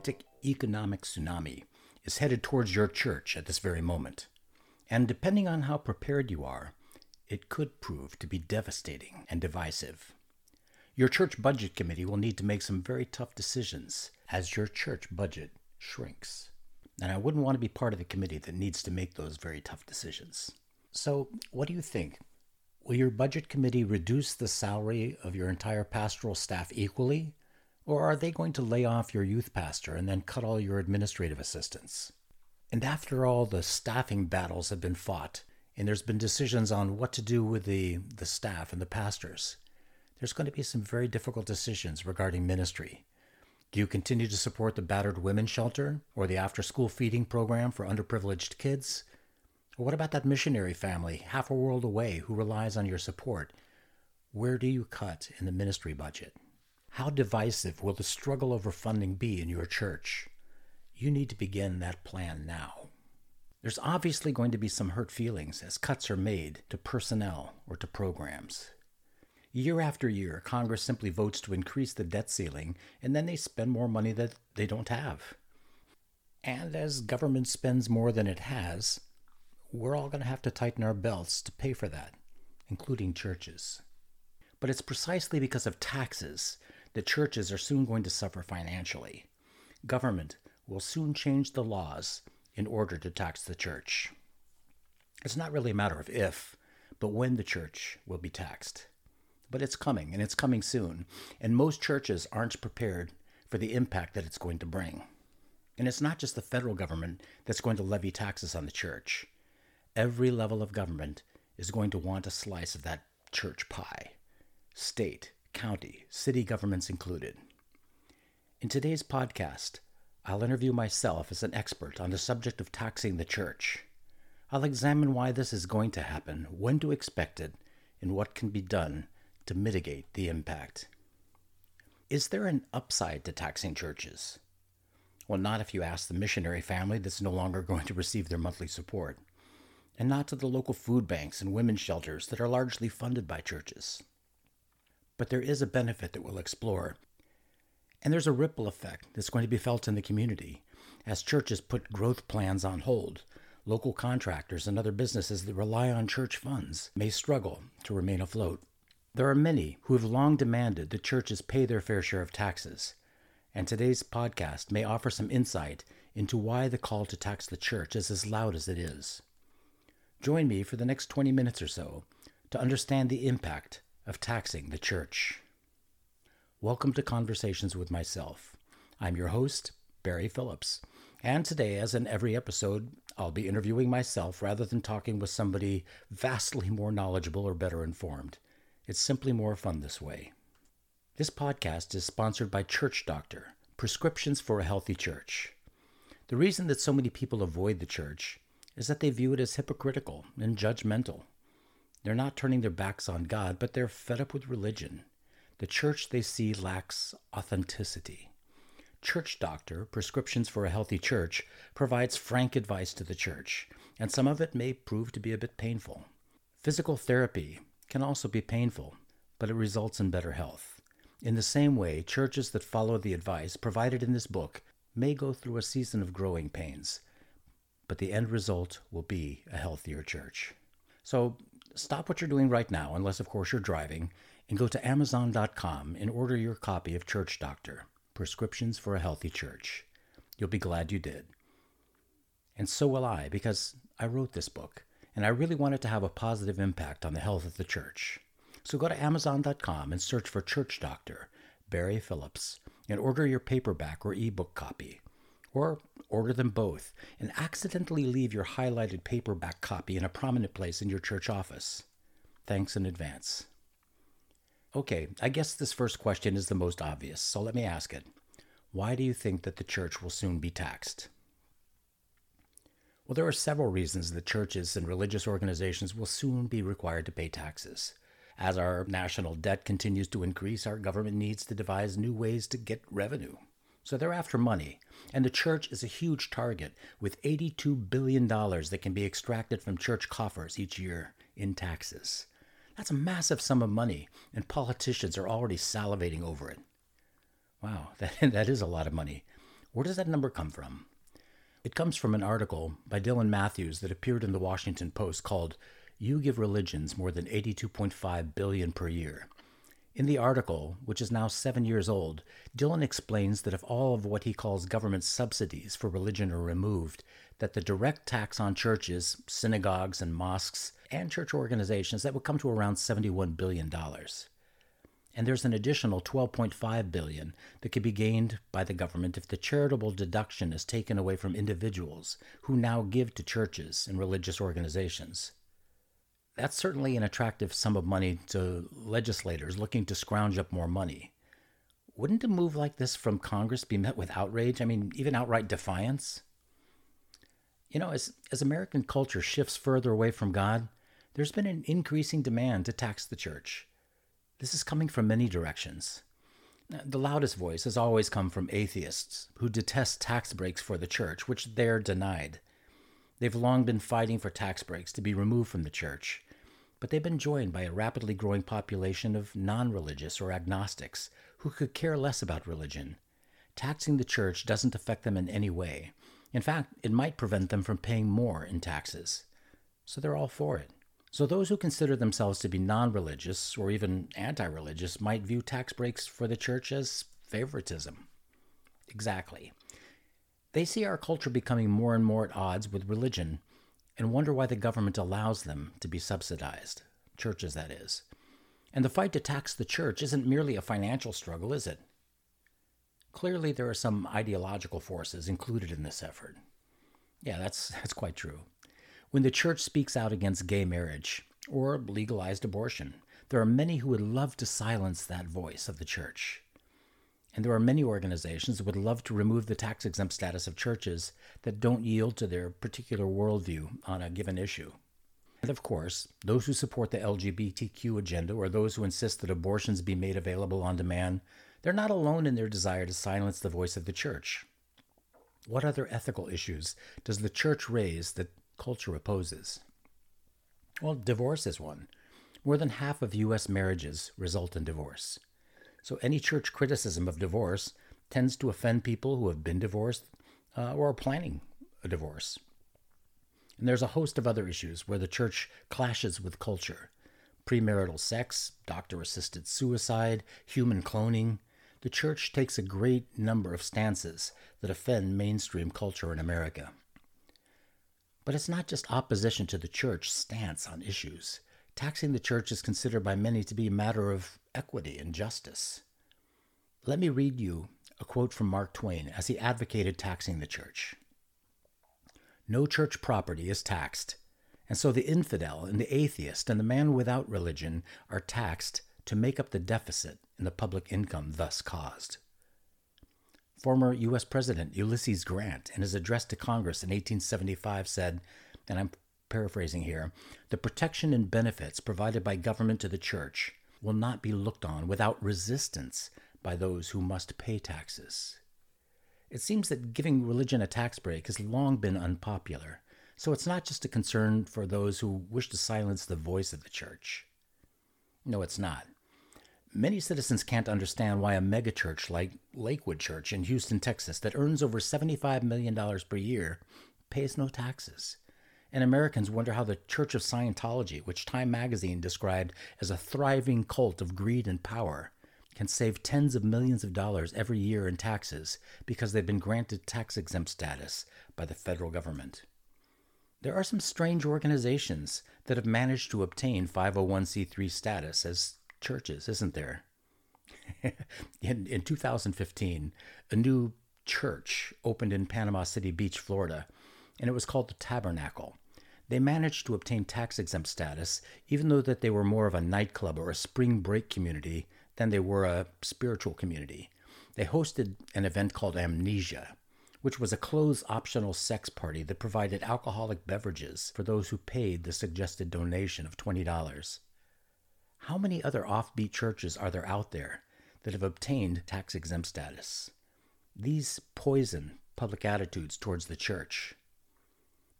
gigantic economic tsunami is headed towards your church at this very moment. And depending on how prepared you are, it could prove to be devastating and divisive. Your church budget committee will need to make some very tough decisions as your church budget shrinks. And I wouldn't want to be part of the committee that needs to make those very tough decisions. So, what do you think? Will your budget committee reduce the salary of your entire pastoral staff equally? Or are they going to lay off your youth pastor and then cut all your administrative assistants? And after all the staffing battles have been fought, and there's been decisions on what to do with the, the staff and the pastors, there's going to be some very difficult decisions regarding ministry. Do you continue to support the battered women's shelter or the after school feeding program for underprivileged kids? Or what about that missionary family half a world away who relies on your support? Where do you cut in the ministry budget? How divisive will the struggle over funding be in your church? You need to begin that plan now. There's obviously going to be some hurt feelings as cuts are made to personnel or to programs. Year after year, Congress simply votes to increase the debt ceiling, and then they spend more money that they don't have. And as government spends more than it has, we're all going to have to tighten our belts to pay for that, including churches. But it's precisely because of taxes that churches are soon going to suffer financially. Government will soon change the laws in order to tax the church. It's not really a matter of if, but when the church will be taxed. But it's coming, and it's coming soon, and most churches aren't prepared for the impact that it's going to bring. And it's not just the federal government that's going to levy taxes on the church. Every level of government is going to want a slice of that church pie state, county, city governments included. In today's podcast, I'll interview myself as an expert on the subject of taxing the church. I'll examine why this is going to happen, when to expect it, and what can be done to mitigate the impact. Is there an upside to taxing churches? Well, not if you ask the missionary family that's no longer going to receive their monthly support, and not to the local food banks and women's shelters that are largely funded by churches but there is a benefit that we'll explore. And there's a ripple effect that's going to be felt in the community as churches put growth plans on hold. Local contractors and other businesses that rely on church funds may struggle to remain afloat. There are many who have long demanded that churches pay their fair share of taxes, and today's podcast may offer some insight into why the call to tax the church is as loud as it is. Join me for the next 20 minutes or so to understand the impact of taxing the church. Welcome to Conversations with Myself. I'm your host, Barry Phillips, and today, as in every episode, I'll be interviewing myself rather than talking with somebody vastly more knowledgeable or better informed. It's simply more fun this way. This podcast is sponsored by Church Doctor Prescriptions for a Healthy Church. The reason that so many people avoid the church is that they view it as hypocritical and judgmental. They're not turning their backs on God, but they're fed up with religion. The church they see lacks authenticity. Church Doctor, Prescriptions for a Healthy Church, provides frank advice to the church, and some of it may prove to be a bit painful. Physical therapy can also be painful, but it results in better health. In the same way, churches that follow the advice provided in this book may go through a season of growing pains, but the end result will be a healthier church. So stop what you're doing right now, unless, of course, you're driving, and go to Amazon.com and order your copy of Church Doctor Prescriptions for a Healthy Church. You'll be glad you did. And so will I, because I wrote this book, and I really wanted to have a positive impact on the health of the church. So go to Amazon.com and search for Church Doctor, Barry Phillips, and order your paperback or ebook copy. Or order them both and accidentally leave your highlighted paperback copy in a prominent place in your church office. Thanks in advance. Okay, I guess this first question is the most obvious, so let me ask it. Why do you think that the church will soon be taxed? Well, there are several reasons that churches and religious organizations will soon be required to pay taxes. As our national debt continues to increase, our government needs to devise new ways to get revenue. So they're after money. And the church is a huge target with $82 billion that can be extracted from church coffers each year in taxes. That's a massive sum of money, and politicians are already salivating over it. Wow, that, that is a lot of money. Where does that number come from? It comes from an article by Dylan Matthews that appeared in the Washington Post called You Give Religions More Than 82.5 Billion Per Year. In the article, which is now seven years old, Dylan explains that if all of what he calls government subsidies for religion are removed, that the direct tax on churches, synagogues, and mosques, and church organizations, that would come to around $71 billion. And there's an additional 12.5 billion that could be gained by the government if the charitable deduction is taken away from individuals who now give to churches and religious organizations. That's certainly an attractive sum of money to legislators looking to scrounge up more money. Wouldn't a move like this from Congress be met with outrage? I mean, even outright defiance? You know, as, as American culture shifts further away from God, there's been an increasing demand to tax the church. This is coming from many directions. The loudest voice has always come from atheists who detest tax breaks for the church, which they're denied. They've long been fighting for tax breaks to be removed from the church, but they've been joined by a rapidly growing population of non religious or agnostics who could care less about religion. Taxing the church doesn't affect them in any way. In fact, it might prevent them from paying more in taxes. So they're all for it. So those who consider themselves to be non religious or even anti religious might view tax breaks for the church as favoritism. Exactly. They see our culture becoming more and more at odds with religion and wonder why the government allows them to be subsidized, churches, that is. And the fight to tax the church isn't merely a financial struggle, is it? Clearly, there are some ideological forces included in this effort. Yeah, that's, that's quite true. When the church speaks out against gay marriage or legalized abortion, there are many who would love to silence that voice of the church. And there are many organizations that would love to remove the tax exempt status of churches that don't yield to their particular worldview on a given issue. And of course, those who support the LGBTQ agenda or those who insist that abortions be made available on demand, they're not alone in their desire to silence the voice of the church. What other ethical issues does the church raise that culture opposes? Well, divorce is one. More than half of U.S. marriages result in divorce. So any church criticism of divorce tends to offend people who have been divorced uh, or are planning a divorce. And there's a host of other issues where the church clashes with culture premarital sex, doctor assisted suicide, human cloning. The church takes a great number of stances that offend mainstream culture in America. But it's not just opposition to the church stance on issues. Taxing the church is considered by many to be a matter of equity and justice. Let me read you a quote from Mark Twain as he advocated taxing the church. No church property is taxed, and so the infidel and the atheist and the man without religion are taxed to make up the deficit in the public income thus caused. Former U.S. President Ulysses Grant, in his address to Congress in 1875, said, and I'm paraphrasing here, the protection and benefits provided by government to the church will not be looked on without resistance by those who must pay taxes. It seems that giving religion a tax break has long been unpopular, so it's not just a concern for those who wish to silence the voice of the church. No, it's not. Many citizens can't understand why a megachurch like Lakewood Church in Houston, Texas, that earns over $75 million per year, pays no taxes and Americans wonder how the Church of Scientology, which Time magazine described as a thriving cult of greed and power, can save tens of millions of dollars every year in taxes because they've been granted tax exempt status by the federal government. There are some strange organizations that have managed to obtain 501c3 status as churches, isn't there? in, in 2015, a new church opened in Panama City Beach, Florida, and it was called the Tabernacle. They managed to obtain tax exempt status, even though that they were more of a nightclub or a spring break community than they were a spiritual community. They hosted an event called Amnesia, which was a closed optional sex party that provided alcoholic beverages for those who paid the suggested donation of $20. How many other offbeat churches are there out there that have obtained tax exempt status? These poison public attitudes towards the church.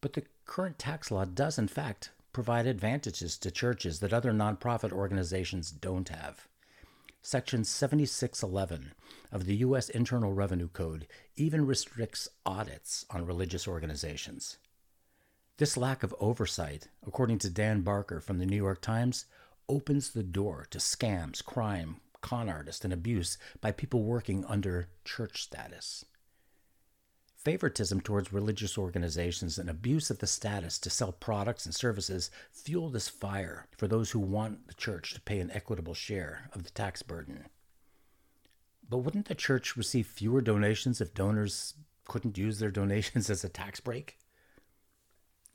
But the current tax law does, in fact, provide advantages to churches that other nonprofit organizations don't have. Section 7611 of the U.S. Internal Revenue Code even restricts audits on religious organizations. This lack of oversight, according to Dan Barker from the New York Times, opens the door to scams, crime, con artists, and abuse by people working under church status. Favoritism towards religious organizations and abuse of the status to sell products and services fuel this fire for those who want the church to pay an equitable share of the tax burden. But wouldn't the church receive fewer donations if donors couldn't use their donations as a tax break?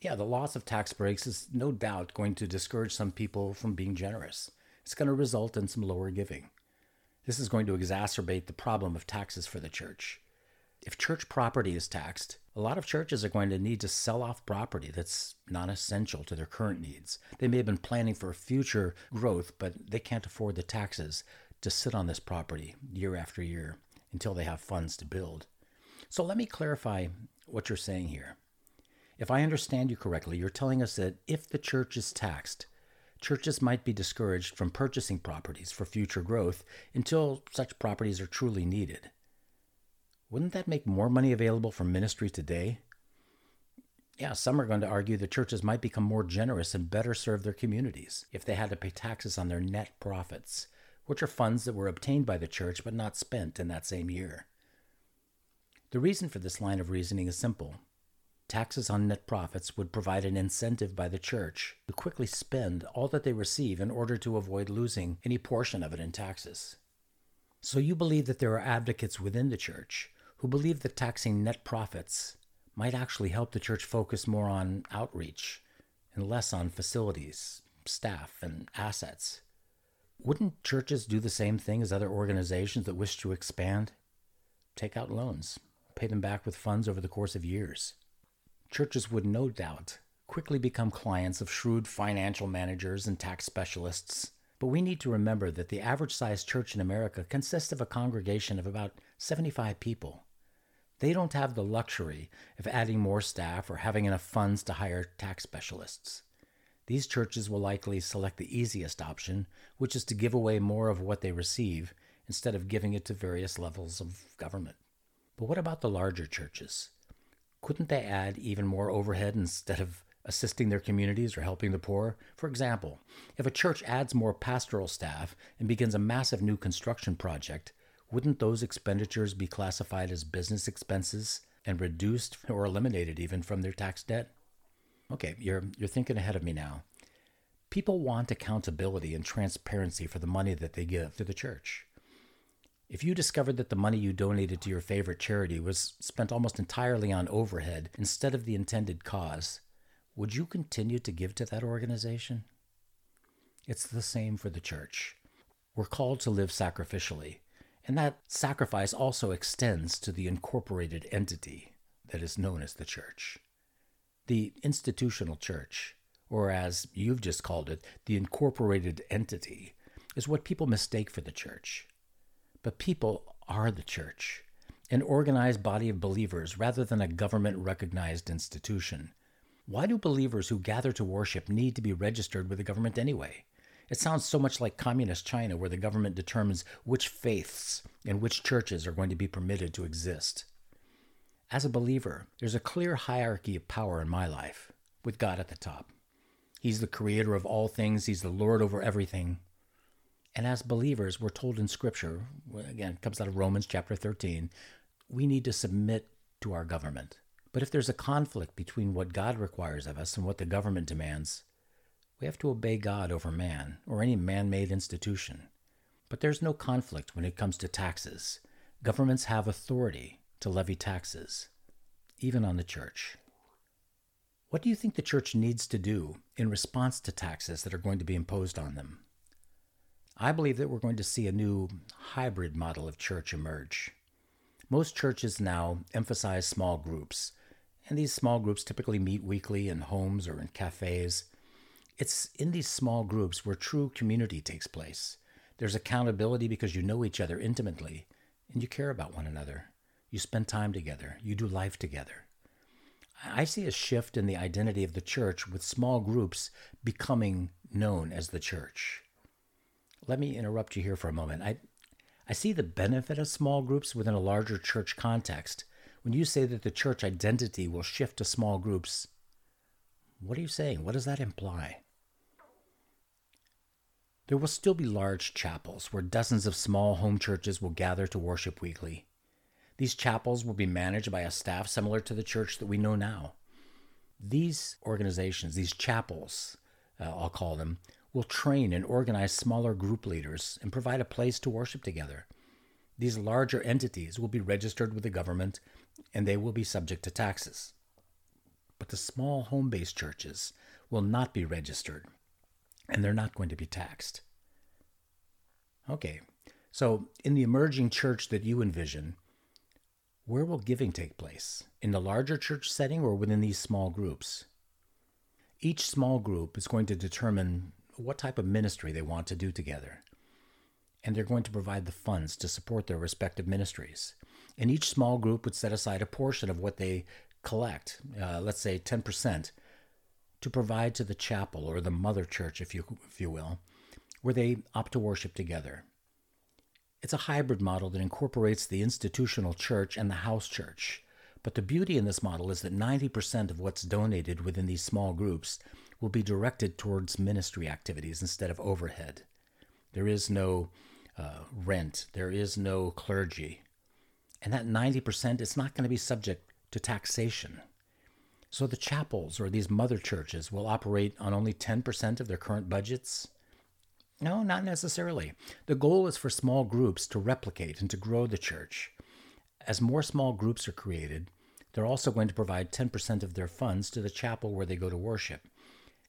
Yeah, the loss of tax breaks is no doubt going to discourage some people from being generous. It's going to result in some lower giving. This is going to exacerbate the problem of taxes for the church if church property is taxed, a lot of churches are going to need to sell off property that's non essential to their current needs. They may have been planning for future growth, but they can't afford the taxes to sit on this property year after year until they have funds to build. So let me clarify what you're saying here. If I understand you correctly, you're telling us that if the church is taxed, churches might be discouraged from purchasing properties for future growth until such properties are truly needed. Wouldn't that make more money available for ministry today? Yeah, some are going to argue that churches might become more generous and better serve their communities if they had to pay taxes on their net profits, which are funds that were obtained by the church but not spent in that same year. The reason for this line of reasoning is simple. Taxes on net profits would provide an incentive by the church to quickly spend all that they receive in order to avoid losing any portion of it in taxes. So you believe that there are advocates within the church who believe that taxing net profits might actually help the church focus more on outreach and less on facilities, staff, and assets. Wouldn't churches do the same thing as other organizations that wish to expand? Take out loans, pay them back with funds over the course of years. Churches would no doubt quickly become clients of shrewd financial managers and tax specialists. But we need to remember that the average sized church in America consists of a congregation of about 75 people. They don't have the luxury of adding more staff or having enough funds to hire tax specialists. These churches will likely select the easiest option, which is to give away more of what they receive instead of giving it to various levels of government. But what about the larger churches? Couldn't they add even more overhead instead of assisting their communities or helping the poor? For example, if a church adds more pastoral staff and begins a massive new construction project, wouldn't those expenditures be classified as business expenses and reduced or eliminated even from their tax debt? Okay, you're, you're thinking ahead of me now. People want accountability and transparency for the money that they give to the church. If you discovered that the money you donated to your favorite charity was spent almost entirely on overhead instead of the intended cause, would you continue to give to that organization? It's the same for the church. We're called to live sacrificially, and that sacrifice also extends to the incorporated entity that is known as the church. The institutional church, or as you've just called it, the incorporated entity, is what people mistake for the church. But people are the church, an organized body of believers rather than a government recognized institution. Why do believers who gather to worship need to be registered with the government anyway? It sounds so much like communist China, where the government determines which faiths and which churches are going to be permitted to exist. As a believer, there's a clear hierarchy of power in my life, with God at the top. He's the creator of all things, He's the Lord over everything. And as believers, we're told in Scripture, again, it comes out of Romans chapter 13, we need to submit to our government. But if there's a conflict between what God requires of us and what the government demands, we have to obey God over man, or any man made institution. But there's no conflict when it comes to taxes. Governments have authority to levy taxes, even on the church. What do you think the church needs to do in response to taxes that are going to be imposed on them? I believe that we're going to see a new hybrid model of church emerge. Most churches now emphasize small groups, and these small groups typically meet weekly in homes or in cafes. It's in these small groups where true community takes place. There's accountability because you know each other intimately and you care about one another. You spend time together, you do life together. I see a shift in the identity of the church with small groups becoming known as the church. let me interrupt you here for a moment. I, I see the benefit of small groups within a larger church context. When you say that the church identity will shift to small groups, what are you saying? What does that imply? There will still be large chapels where dozens of small home churches will gather to worship weekly. These chapels will be managed by a staff similar to the church that we know now. These organizations, these chapels, uh, I'll call them, will train and organize smaller group leaders and provide a place to worship together. These larger entities will be registered with the government and they will be subject to taxes. But the small home based churches will not be registered and they're not going to be taxed. Okay, so in the emerging church that you envision, where will giving take place? In the larger church setting or within these small groups? Each small group is going to determine what type of ministry they want to do together. And they're going to provide the funds to support their respective ministries. And each small group would set aside a portion of what they collect, uh, let's say 10%, to provide to the chapel or the mother church, if you, if you will, where they opt to worship together. It's a hybrid model that incorporates the institutional church and the house church. But the beauty in this model is that 90% of what's donated within these small groups will be directed towards ministry activities instead of overhead. There is no uh, rent, there is no clergy. And that 90% is not going to be subject to taxation. So the chapels or these mother churches will operate on only 10% of their current budgets? No, not necessarily. The goal is for small groups to replicate and to grow the church. As more small groups are created, they're also going to provide 10% of their funds to the chapel where they go to worship.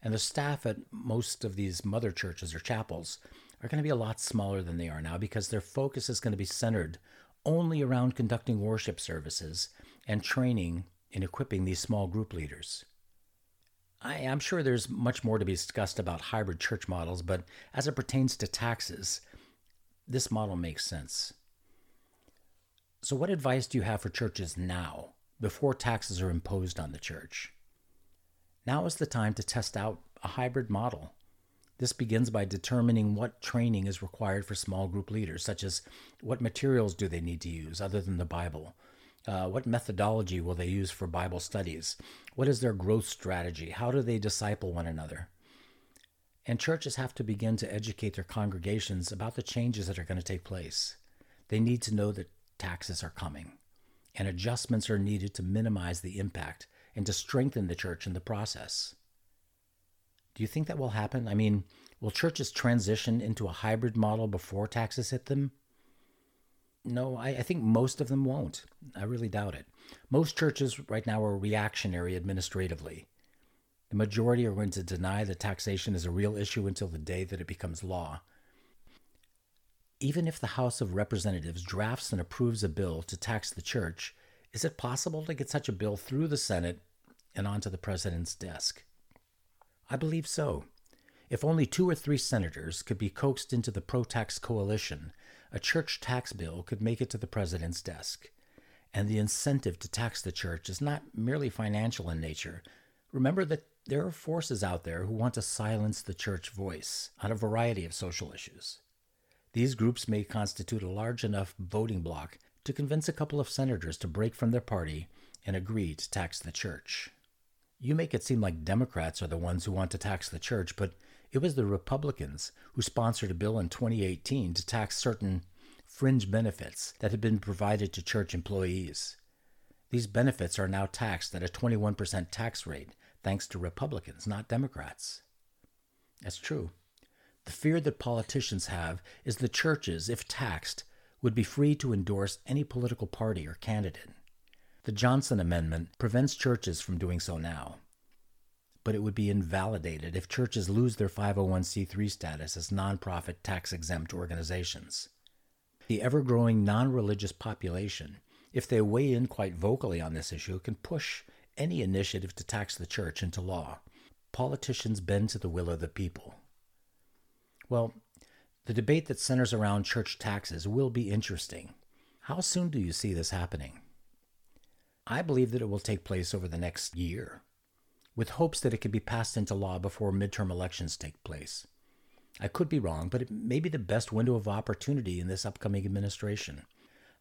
And the staff at most of these mother churches or chapels are going to be a lot smaller than they are now because their focus is going to be centered only around conducting worship services and training in equipping these small group leaders. I am sure there's much more to be discussed about hybrid church models, but as it pertains to taxes, this model makes sense. So, what advice do you have for churches now, before taxes are imposed on the church? Now is the time to test out a hybrid model. This begins by determining what training is required for small group leaders, such as what materials do they need to use other than the Bible, uh, what methodology will they use for Bible studies? What is their growth strategy? How do they disciple one another? And churches have to begin to educate their congregations about the changes that are going to take place. They need to know that taxes are coming, and adjustments are needed to minimize the impact and to strengthen the church in the process. Do you think that will happen? I mean, will churches transition into a hybrid model before taxes hit them? No, I, I, think most of them won't. I really doubt it. Most churches right now are reactionary administratively. The majority are going to deny that taxation is a real issue until the day that it becomes law. Even if the House of Representatives drafts and approves a bill to tax the church, is it possible to get such a bill through the Senate and onto the president's desk? I believe so. If only two or three senators could be coaxed into the pro tax coalition, a church tax bill could make it to the president's desk. And the incentive to tax the church is not merely financial in nature. Remember that there are forces out there who want to silence the church voice on a variety of social issues. These groups may constitute a large enough voting bloc to convince a couple of senators to break from their party and agree to tax the church. You make it seem like Democrats are the ones who want to tax the church, but it was the Republicans who sponsored a bill in 2018 to tax certain fringe benefits that had been provided to church employees. These benefits are now taxed at a 21% tax rate, thanks to Republicans, not Democrats. That's true. The fear that politicians have is the churches, if taxed, would be free to endorse any political party or candidate. The Johnson Amendment prevents churches from doing so now but it would be invalidated if churches lose their 501c3 status as nonprofit tax exempt organizations. The ever growing non religious population, if they weigh in quite vocally on this issue, can push any initiative to tax the church into law. Politicians bend to the will of the people. Well, the debate that centers around church taxes will be interesting. How soon do you see this happening? I believe that it will take place over the next year with hopes that it could be passed into law before midterm elections take place. I could be wrong, but it may be the best window of opportunity in this upcoming administration.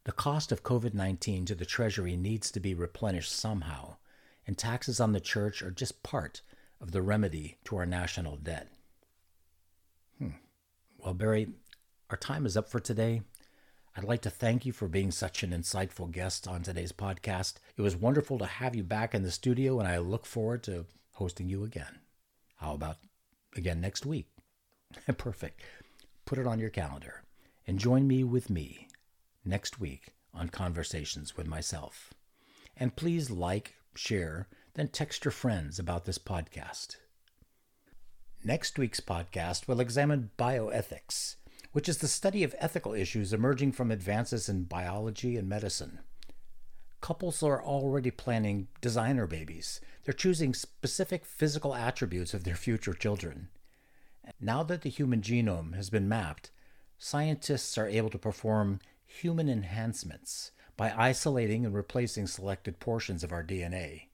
The cost of COVID 19 to the Treasury needs to be replenished somehow, and taxes on the church are just part of the remedy to our national debt. Hmm. Well, Barry, our time is up for today. I'd like to thank you for being such an insightful guest on today's podcast. It was wonderful to have you back in the studio, and I look forward to hosting you again. How about again next week? Perfect. Put it on your calendar and join me with me next week on Conversations with Myself. And please like, share, then text your friends about this podcast. Next week's podcast will examine bioethics, which is the study of ethical issues emerging from advances in biology and medicine. Couples are already planning designer babies. They're choosing specific physical attributes of their future children. Now that the human genome has been mapped, scientists are able to perform human enhancements by isolating and replacing selected portions of our DNA.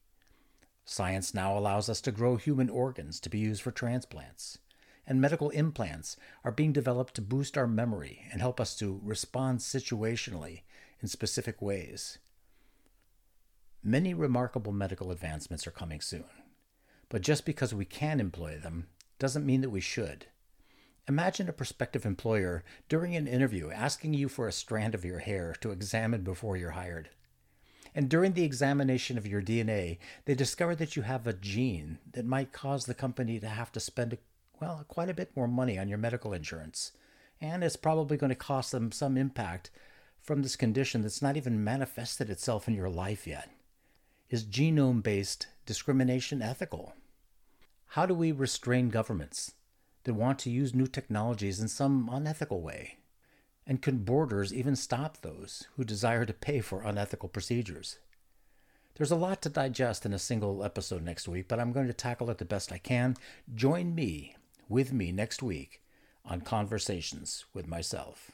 Science now allows us to grow human organs to be used for transplants, and medical implants are being developed to boost our memory and help us to respond situationally in specific ways. Many remarkable medical advancements are coming soon, but just because we can employ them doesn't mean that we should. Imagine a prospective employer during an interview asking you for a strand of your hair to examine before you're hired. And during the examination of your DNA, they discover that you have a gene that might cause the company to have to spend, well, quite a bit more money on your medical insurance. And it's probably going to cost them some impact from this condition that's not even manifested itself in your life yet. Is genome based discrimination ethical? How do we restrain governments that want to use new technologies in some unethical way? And can borders even stop those who desire to pay for unethical procedures? There's a lot to digest in a single episode next week, but I'm going to tackle it the best I can. Join me, with me, next week on Conversations with Myself.